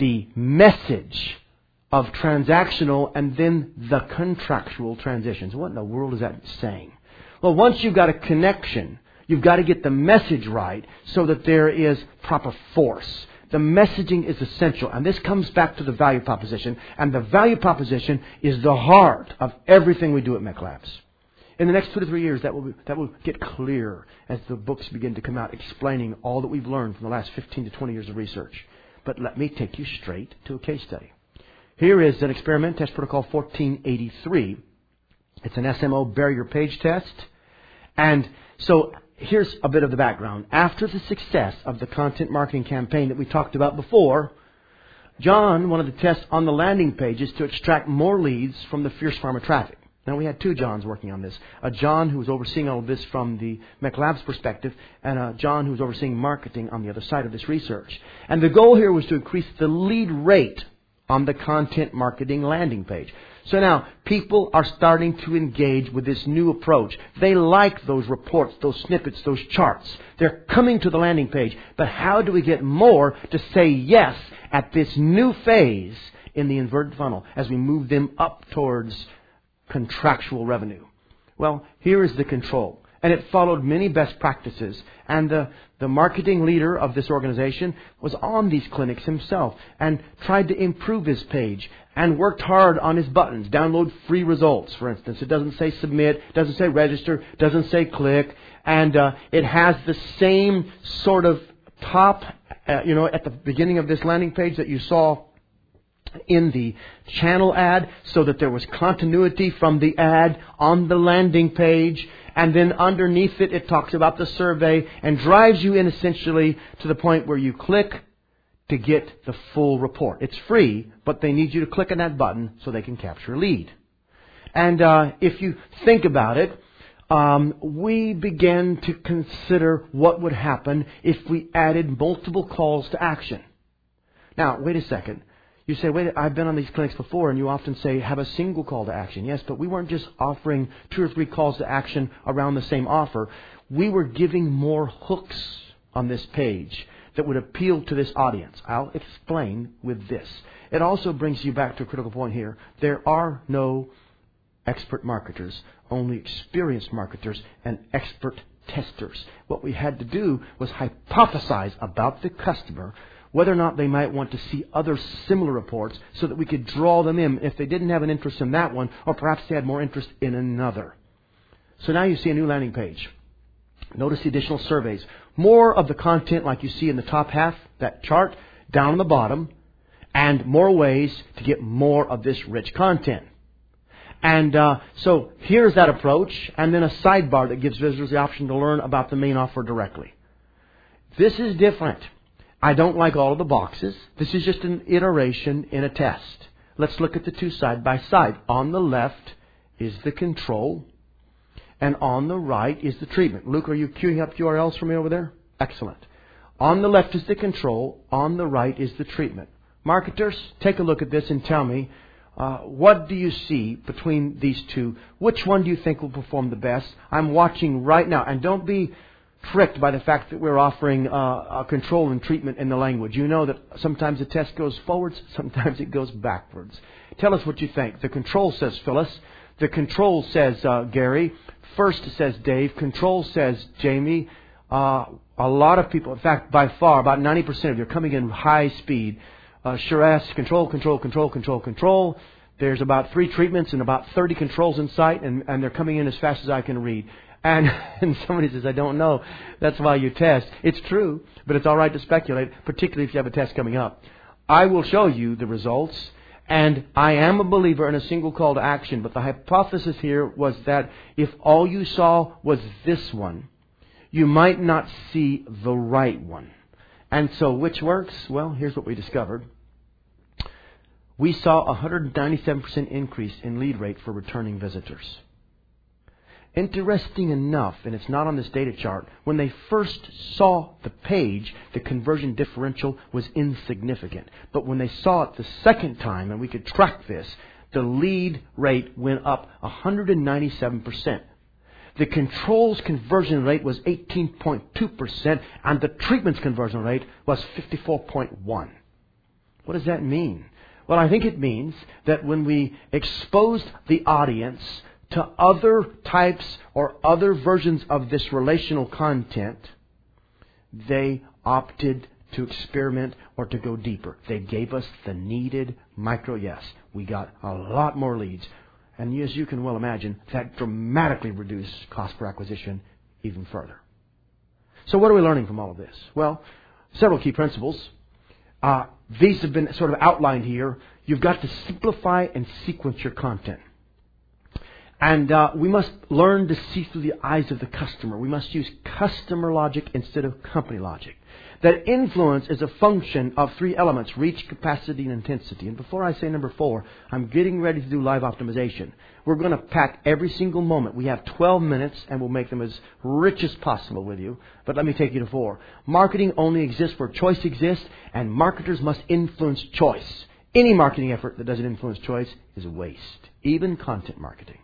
the message of transactional and then the contractual transitions. What in the world is that saying? Well, once you've got a connection You've got to get the message right so that there is proper force. The messaging is essential. And this comes back to the value proposition. And the value proposition is the heart of everything we do at MECLabs. In the next two to three years, that will, be, that will get clear as the books begin to come out explaining all that we've learned from the last 15 to 20 years of research. But let me take you straight to a case study. Here is an experiment, test protocol 1483. It's an SMO barrier page test. And so here's a bit of the background. After the success of the content marketing campaign that we talked about before, John wanted to test on the landing pages to extract more leads from the Fierce Pharma traffic. Now we had two Johns working on this. A John who was overseeing all of this from the MECLabs perspective, and a John who was overseeing marketing on the other side of this research. And the goal here was to increase the lead rate on the content marketing landing page. So now, people are starting to engage with this new approach. They like those reports, those snippets, those charts. They're coming to the landing page. But how do we get more to say yes at this new phase in the inverted funnel as we move them up towards contractual revenue? Well, here is the control. And it followed many best practices. And the, the marketing leader of this organization was on these clinics himself and tried to improve his page and worked hard on his buttons. Download free results, for instance. It doesn't say submit, doesn't say register, doesn't say click, and uh, it has the same sort of top, uh, you know, at the beginning of this landing page that you saw in the channel ad so that there was continuity from the ad on the landing page. And then underneath it, it talks about the survey and drives you in essentially to the point where you click to get the full report. It's free, but they need you to click on that button so they can capture a lead. And uh, if you think about it, um, we began to consider what would happen if we added multiple calls to action. Now, wait a second. You say, wait, I've been on these clinics before, and you often say, have a single call to action. Yes, but we weren't just offering two or three calls to action around the same offer. We were giving more hooks on this page that would appeal to this audience. I'll explain with this. It also brings you back to a critical point here. There are no expert marketers, only experienced marketers and expert testers. What we had to do was hypothesize about the customer whether or not they might want to see other similar reports so that we could draw them in if they didn't have an interest in that one or perhaps they had more interest in another. So now you see a new landing page. Notice the additional surveys. More of the content like you see in the top half, that chart, down on the bottom, and more ways to get more of this rich content. And uh, so here's that approach, and then a sidebar that gives visitors the option to learn about the main offer directly. This is different. I don't like all of the boxes. This is just an iteration in a test. Let's look at the two side by side. On the left is the control, and on the right is the treatment. Luke, are you queuing up URLs for me over there? Excellent. On the left is the control, on the right is the treatment. Marketers, take a look at this and tell me uh, what do you see between these two? Which one do you think will perform the best? I'm watching right now, and don't be tricked by the fact that we're offering uh, a control and treatment in the language. You know that sometimes the test goes forwards, sometimes it goes backwards. Tell us what you think. The control says Phyllis. The control says uh, Gary. First says Dave. Control says Jamie. Uh, a lot of people, in fact, by far, about 90% of you are coming in high speed. Uh, Shiraz, control, control, control, control, control. There's about three treatments and about 30 controls in sight, and, and they're coming in as fast as I can read. And, and somebody says, I don't know. That's why you test. It's true, but it's all right to speculate, particularly if you have a test coming up. I will show you the results, and I am a believer in a single call to action, but the hypothesis here was that if all you saw was this one, you might not see the right one. And so, which works? Well, here's what we discovered. We saw a 197% increase in lead rate for returning visitors. Interesting enough, and it's not on this data chart, when they first saw the page, the conversion differential was insignificant. But when they saw it the second time, and we could track this, the lead rate went up 197%. The controls conversion rate was 18.2%, and the treatments conversion rate was 54.1. What does that mean? Well, I think it means that when we exposed the audience to other types or other versions of this relational content, they opted to experiment or to go deeper. They gave us the needed micro yes. We got a lot more leads. And as you can well imagine, that dramatically reduced cost per acquisition even further. So what are we learning from all of this? Well, several key principles. Uh, these have been sort of outlined here. You've got to simplify and sequence your content. And uh, we must learn to see through the eyes of the customer. We must use customer logic instead of company logic. That influence is a function of three elements reach, capacity, and intensity. And before I say number four, I'm getting ready to do live optimization. We're going to pack every single moment. We have 12 minutes, and we'll make them as rich as possible with you. But let me take you to four. Marketing only exists where choice exists, and marketers must influence choice. Any marketing effort that doesn't influence choice is a waste, even content marketing.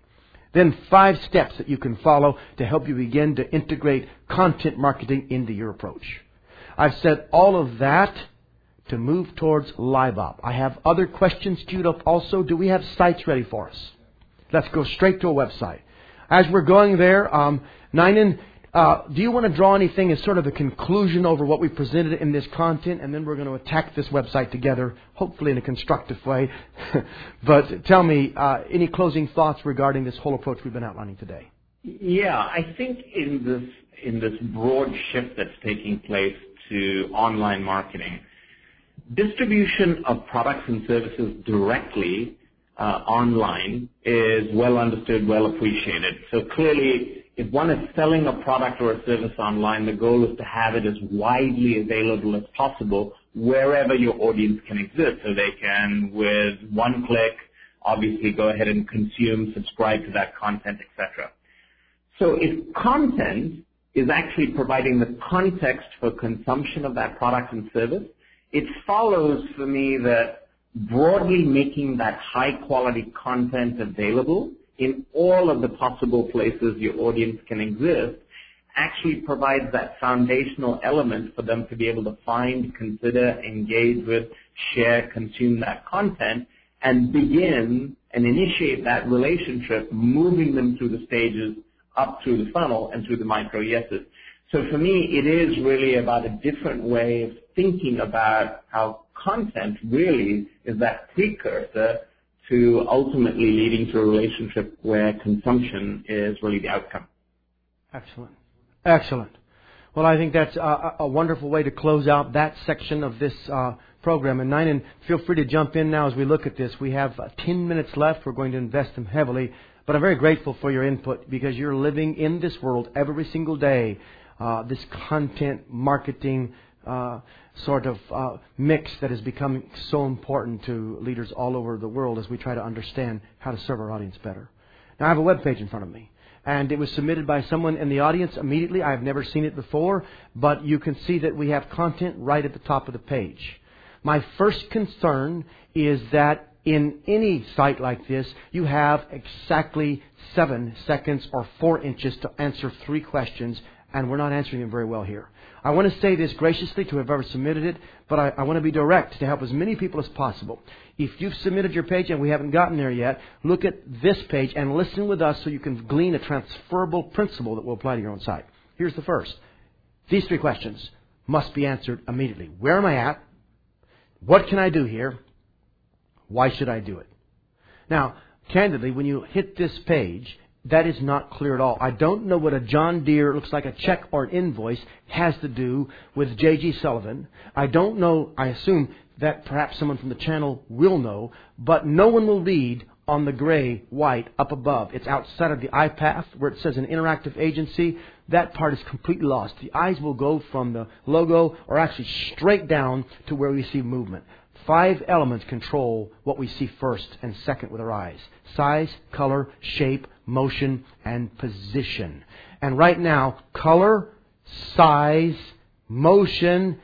Then five steps that you can follow to help you begin to integrate content marketing into your approach. I've said all of that to move towards LiveOp. I have other questions queued up also. Do we have sites ready for us? Let's go straight to a website. As we're going there, um, Ninan uh, do you want to draw anything as sort of a conclusion over what we presented in this content, and then we're going to attack this website together, hopefully in a constructive way. but tell me, uh, any closing thoughts regarding this whole approach we've been outlining today? Yeah, I think in this in this broad shift that's taking place to online marketing, distribution of products and services directly uh, online is well understood, well appreciated. So clearly, if one is selling a product or a service online, the goal is to have it as widely available as possible wherever your audience can exist. So they can, with one click, obviously go ahead and consume, subscribe to that content, etc. So if content is actually providing the context for consumption of that product and service, it follows for me that broadly making that high quality content available in all of the possible places your audience can exist actually provides that foundational element for them to be able to find, consider, engage with, share, consume that content, and begin and initiate that relationship, moving them through the stages up through the funnel and through the micro yeses. So for me, it is really about a different way of thinking about how content really is that precursor to ultimately leading to a relationship where consumption is really the outcome. Excellent. Excellent. Well, I think that's a, a wonderful way to close out that section of this uh, program. And Ninan, feel free to jump in now as we look at this. We have uh, 10 minutes left. We're going to invest them heavily. But I'm very grateful for your input because you're living in this world every single day. Uh, this content marketing uh, sort of uh, mix that is becoming so important to leaders all over the world as we try to understand how to serve our audience better. Now, I have a web page in front of me and it was submitted by someone in the audience immediately. I've never seen it before, but you can see that we have content right at the top of the page. My first concern is that in any site like this, you have exactly seven seconds or four inches to answer three questions, and we're not answering them very well here. I want to say this graciously to whoever submitted it, but I, I want to be direct to help as many people as possible. If you've submitted your page and we haven't gotten there yet, look at this page and listen with us so you can glean a transferable principle that will apply to your own site. Here's the first. These three questions must be answered immediately. Where am I at? What can I do here? Why should I do it? Now, candidly, when you hit this page, that is not clear at all. I don't know what a John Deere looks like a check or an invoice has to do with J.G. Sullivan. I don't know, I assume that perhaps someone from the channel will know, but no one will read on the gray white up above. It's outside of the eye path where it says an interactive agency. That part is completely lost. The eyes will go from the logo or actually straight down to where we see movement. Five elements control what we see first and second with our eyes size, color, shape, motion, and position. And right now, color, size, motion,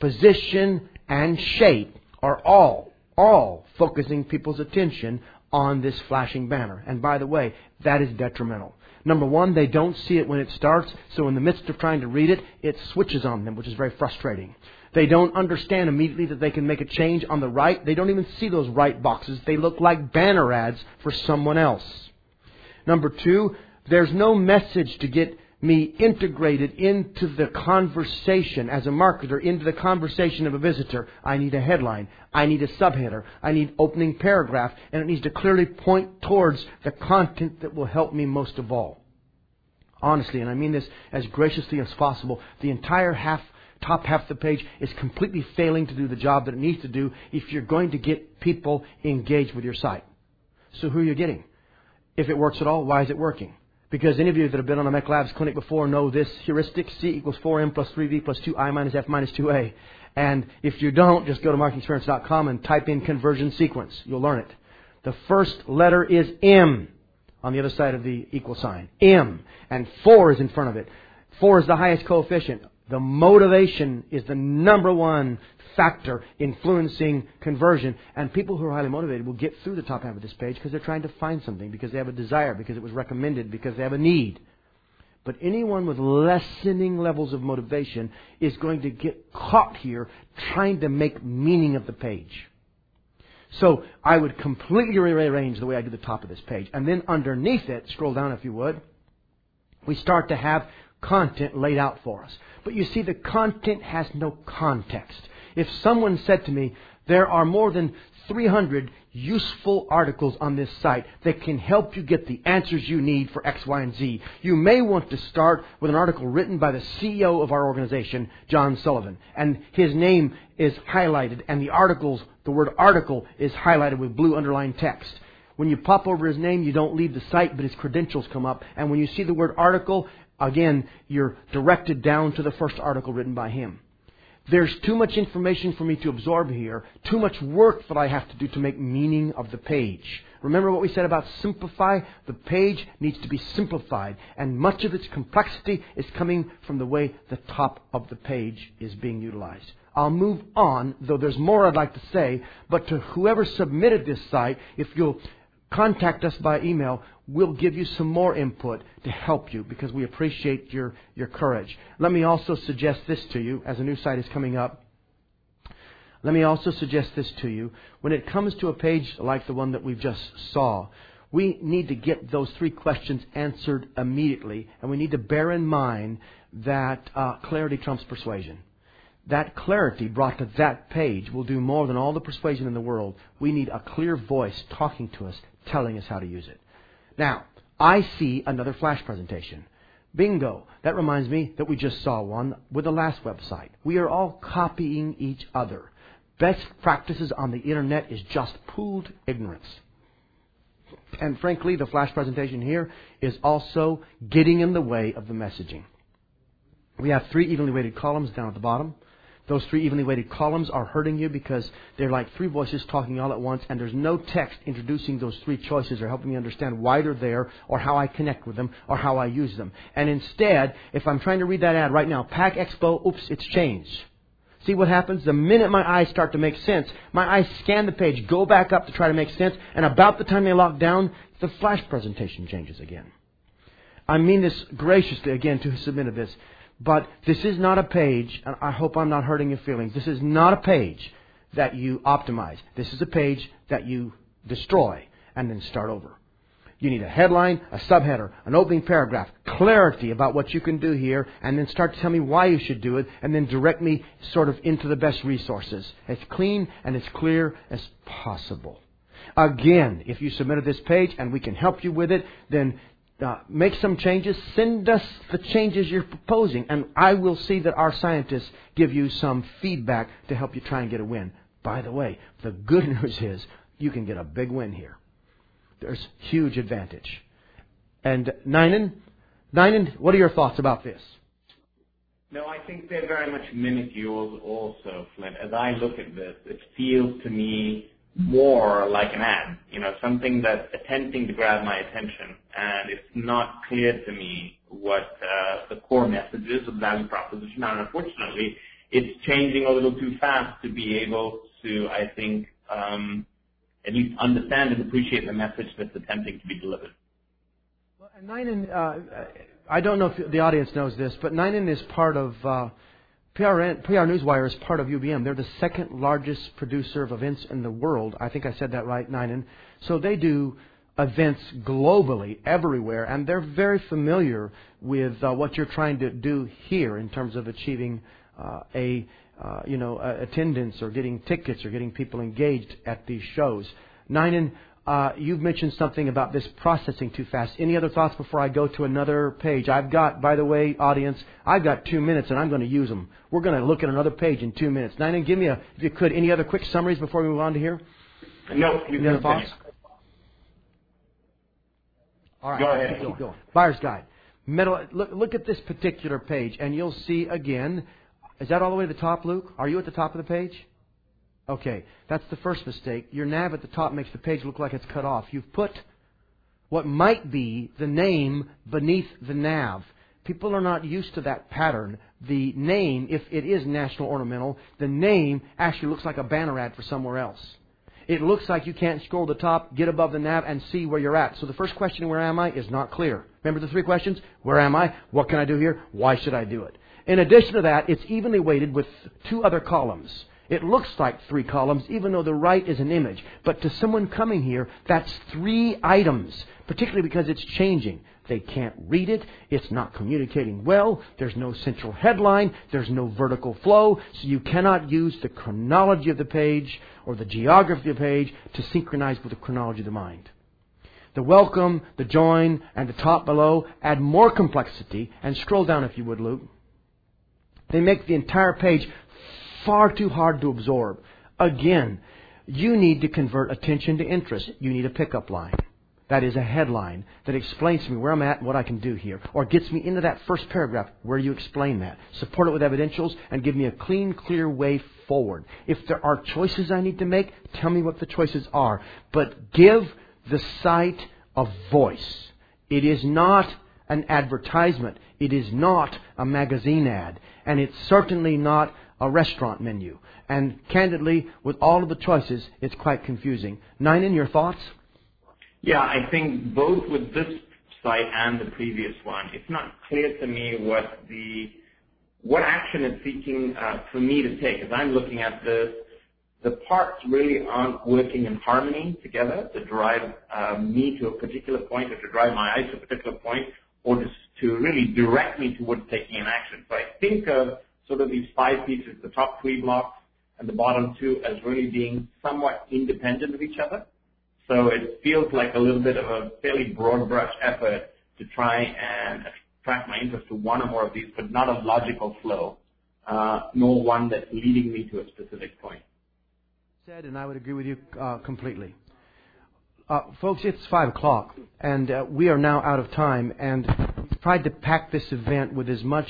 position, and shape are all, all focusing people's attention on this flashing banner. And by the way, that is detrimental. Number one, they don't see it when it starts, so in the midst of trying to read it, it switches on them, which is very frustrating. They don't understand immediately that they can make a change on the right. They don't even see those right boxes. They look like banner ads for someone else. Number two, there's no message to get me integrated into the conversation as a marketer, into the conversation of a visitor. I need a headline. I need a subheader. I need opening paragraph. And it needs to clearly point towards the content that will help me most of all. Honestly, and I mean this as graciously as possible, the entire half top half of the page is completely failing to do the job that it needs to do if you're going to get people engaged with your site. So who are you getting? If it works at all, why is it working? Because any of you that have been on a MEC clinic before know this heuristic, C equals 4M plus 3V plus 2I minus F minus 2A. And if you don't, just go to marketingexperiments.com and type in conversion sequence. You'll learn it. The first letter is M on the other side of the equal sign. M. And 4 is in front of it. 4 is the highest coefficient. The motivation is the number one factor influencing conversion. And people who are highly motivated will get through the top half of this page because they're trying to find something, because they have a desire, because it was recommended, because they have a need. But anyone with lessening levels of motivation is going to get caught here trying to make meaning of the page. So I would completely rearrange the way I do the top of this page. And then underneath it, scroll down if you would, we start to have content laid out for us. But you see, the content has no context. If someone said to me, there are more than 300 useful articles on this site that can help you get the answers you need for X, Y, and Z. You may want to start with an article written by the CEO of our organization, John Sullivan. And his name is highlighted, and the articles, the word article is highlighted with blue underlined text. When you pop over his name, you don't leave the site, but his credentials come up. And when you see the word article, again, you're directed down to the first article written by him. There's too much information for me to absorb here, too much work that I have to do to make meaning of the page. Remember what we said about simplify? The page needs to be simplified, and much of its complexity is coming from the way the top of the page is being utilized. I'll move on, though there's more I'd like to say, but to whoever submitted this site, if you'll contact us by email. We'll give you some more input to help you because we appreciate your, your courage. Let me also suggest this to you as a new site is coming up. Let me also suggest this to you. When it comes to a page like the one that we've just saw, we need to get those three questions answered immediately, and we need to bear in mind that uh, clarity trumps persuasion that clarity brought to that page will do more than all the persuasion in the world. We need a clear voice talking to us, telling us how to use it. Now, I see another flash presentation. Bingo. That reminds me that we just saw one with the last website. We are all copying each other. Best practices on the internet is just pooled ignorance. And frankly, the flash presentation here is also getting in the way of the messaging. We have three evenly weighted columns down at the bottom. Those three evenly weighted columns are hurting you because they're like three voices talking all at once, and there's no text introducing those three choices or helping me understand why they're there, or how I connect with them, or how I use them. And instead, if I'm trying to read that ad right now, Pack Expo, oops, it's changed. See what happens? The minute my eyes start to make sense, my eyes scan the page, go back up to try to make sense, and about the time they lock down, the flash presentation changes again. I mean this graciously again to who submitted this. But this is not a page, and I hope I'm not hurting your feelings. This is not a page that you optimize. This is a page that you destroy and then start over. You need a headline, a subheader, an opening paragraph, clarity about what you can do here, and then start to tell me why you should do it, and then direct me sort of into the best resources. As clean and as clear as possible. Again, if you submitted this page and we can help you with it, then uh, make some changes, send us the changes you're proposing, and I will see that our scientists give you some feedback to help you try and get a win. By the way, the good news is you can get a big win here. There's huge advantage. And Ninan, Ninan, what are your thoughts about this? No, I think they very much mimic yours also, Flint. As I look at this, it feels to me more like an ad, you know, something that's attempting to grab my attention, and it's not clear to me what uh, the core message is of the value proposition. And unfortunately, it's changing a little too fast to be able to, I think, um, at least understand and appreciate the message that's attempting to be delivered. Well, and Ninan, uh, I don't know if the audience knows this, but Ninan is part of uh, PRN, PR Newswire is part of UBM. They're the second largest producer of events in the world. I think I said that right, Ninan. So they do events globally, everywhere, and they're very familiar with uh, what you're trying to do here in terms of achieving uh, a uh, you know attendance or getting tickets or getting people engaged at these shows. Ninan, uh, you've mentioned something about this processing too fast. Any other thoughts before I go to another page? I've got, by the way, audience, I've got two minutes and I'm going to use them. We're going to look at another page in two minutes. Ninan, give me a, if you could, any other quick summaries before we move on to here? No, any other thoughts? All right, go ahead. Keep going. Buyer's guide. Metal, look, look at this particular page, and you'll see again. Is that all the way to the top, Luke? Are you at the top of the page? Okay, that's the first mistake. Your nav at the top makes the page look like it's cut off. You've put what might be the name beneath the nav. People are not used to that pattern. The name, if it is National Ornamental, the name actually looks like a banner ad for somewhere else. It looks like you can't scroll to the top, get above the nav, and see where you're at. So the first question, where am I, is not clear. Remember the three questions? Where am I? What can I do here? Why should I do it? In addition to that, it's evenly weighted with two other columns. It looks like three columns, even though the right is an image. But to someone coming here, that's three items, particularly because it's changing. They can't read it. It's not communicating well. There's no central headline. There's no vertical flow. So you cannot use the chronology of the page or the geography of the page to synchronize with the chronology of the mind. The welcome, the join, and the top below add more complexity. And scroll down if you would, Luke. They make the entire page far too hard to absorb. Again, you need to convert attention to interest. You need a pickup line. That is a headline that explains to me where I'm at and what I can do here. Or gets me into that first paragraph where you explain that. Support it with evidentials and give me a clean, clear way forward. If there are choices I need to make, tell me what the choices are. But give the site a voice. It is not an advertisement. It is not a magazine ad. And it's certainly not a restaurant menu. And candidly, with all of the choices, it's quite confusing. Ninan, your thoughts? Yeah, I think both with this site and the previous one, it's not clear to me what the what action it's seeking uh, for me to take. As I'm looking at this, the parts really aren't working in harmony together to drive uh, me to a particular point or to drive my eyes to a particular point or to, to really direct me towards taking an action. So I think of sort of these five pieces, the top three blocks and the bottom two, as really being somewhat independent of each other. So it feels like a little bit of a fairly broad brush effort to try and attract my interest to one or more of these, but not a logical flow, uh, nor one that's leading me to a specific point. Said, and I would agree with you uh, completely. Uh, folks, it's five o'clock, and uh, we are now out of time. And tried to pack this event with as much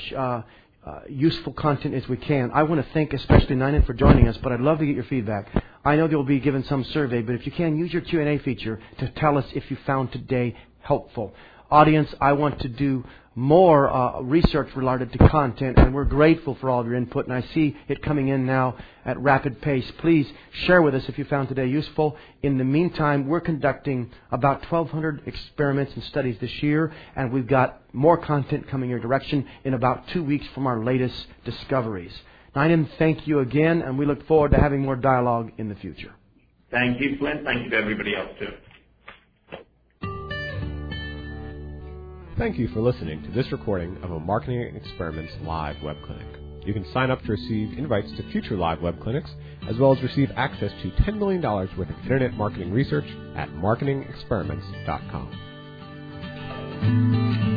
uh, useful content as we can. I want to thank especially Ninan for joining us, but I'd love to get your feedback. I know you'll be given some survey, but if you can, use your Q&A feature to tell us if you found today helpful. Audience, I want to do more uh, research related to content, and we're grateful for all of your input, and I see it coming in now at rapid pace. Please share with us if you found today useful. In the meantime, we're conducting about 1,200 experiments and studies this year, and we've got more content coming your direction in about two weeks from our latest discoveries. Ninan, thank you again, and we look forward to having more dialogue in the future. Thank you, Flint. Thank you to everybody else, too. Thank you for listening to this recording of a Marketing Experiments live web clinic. You can sign up to receive invites to future live web clinics, as well as receive access to $10 million worth of internet marketing research at marketingexperiments.com.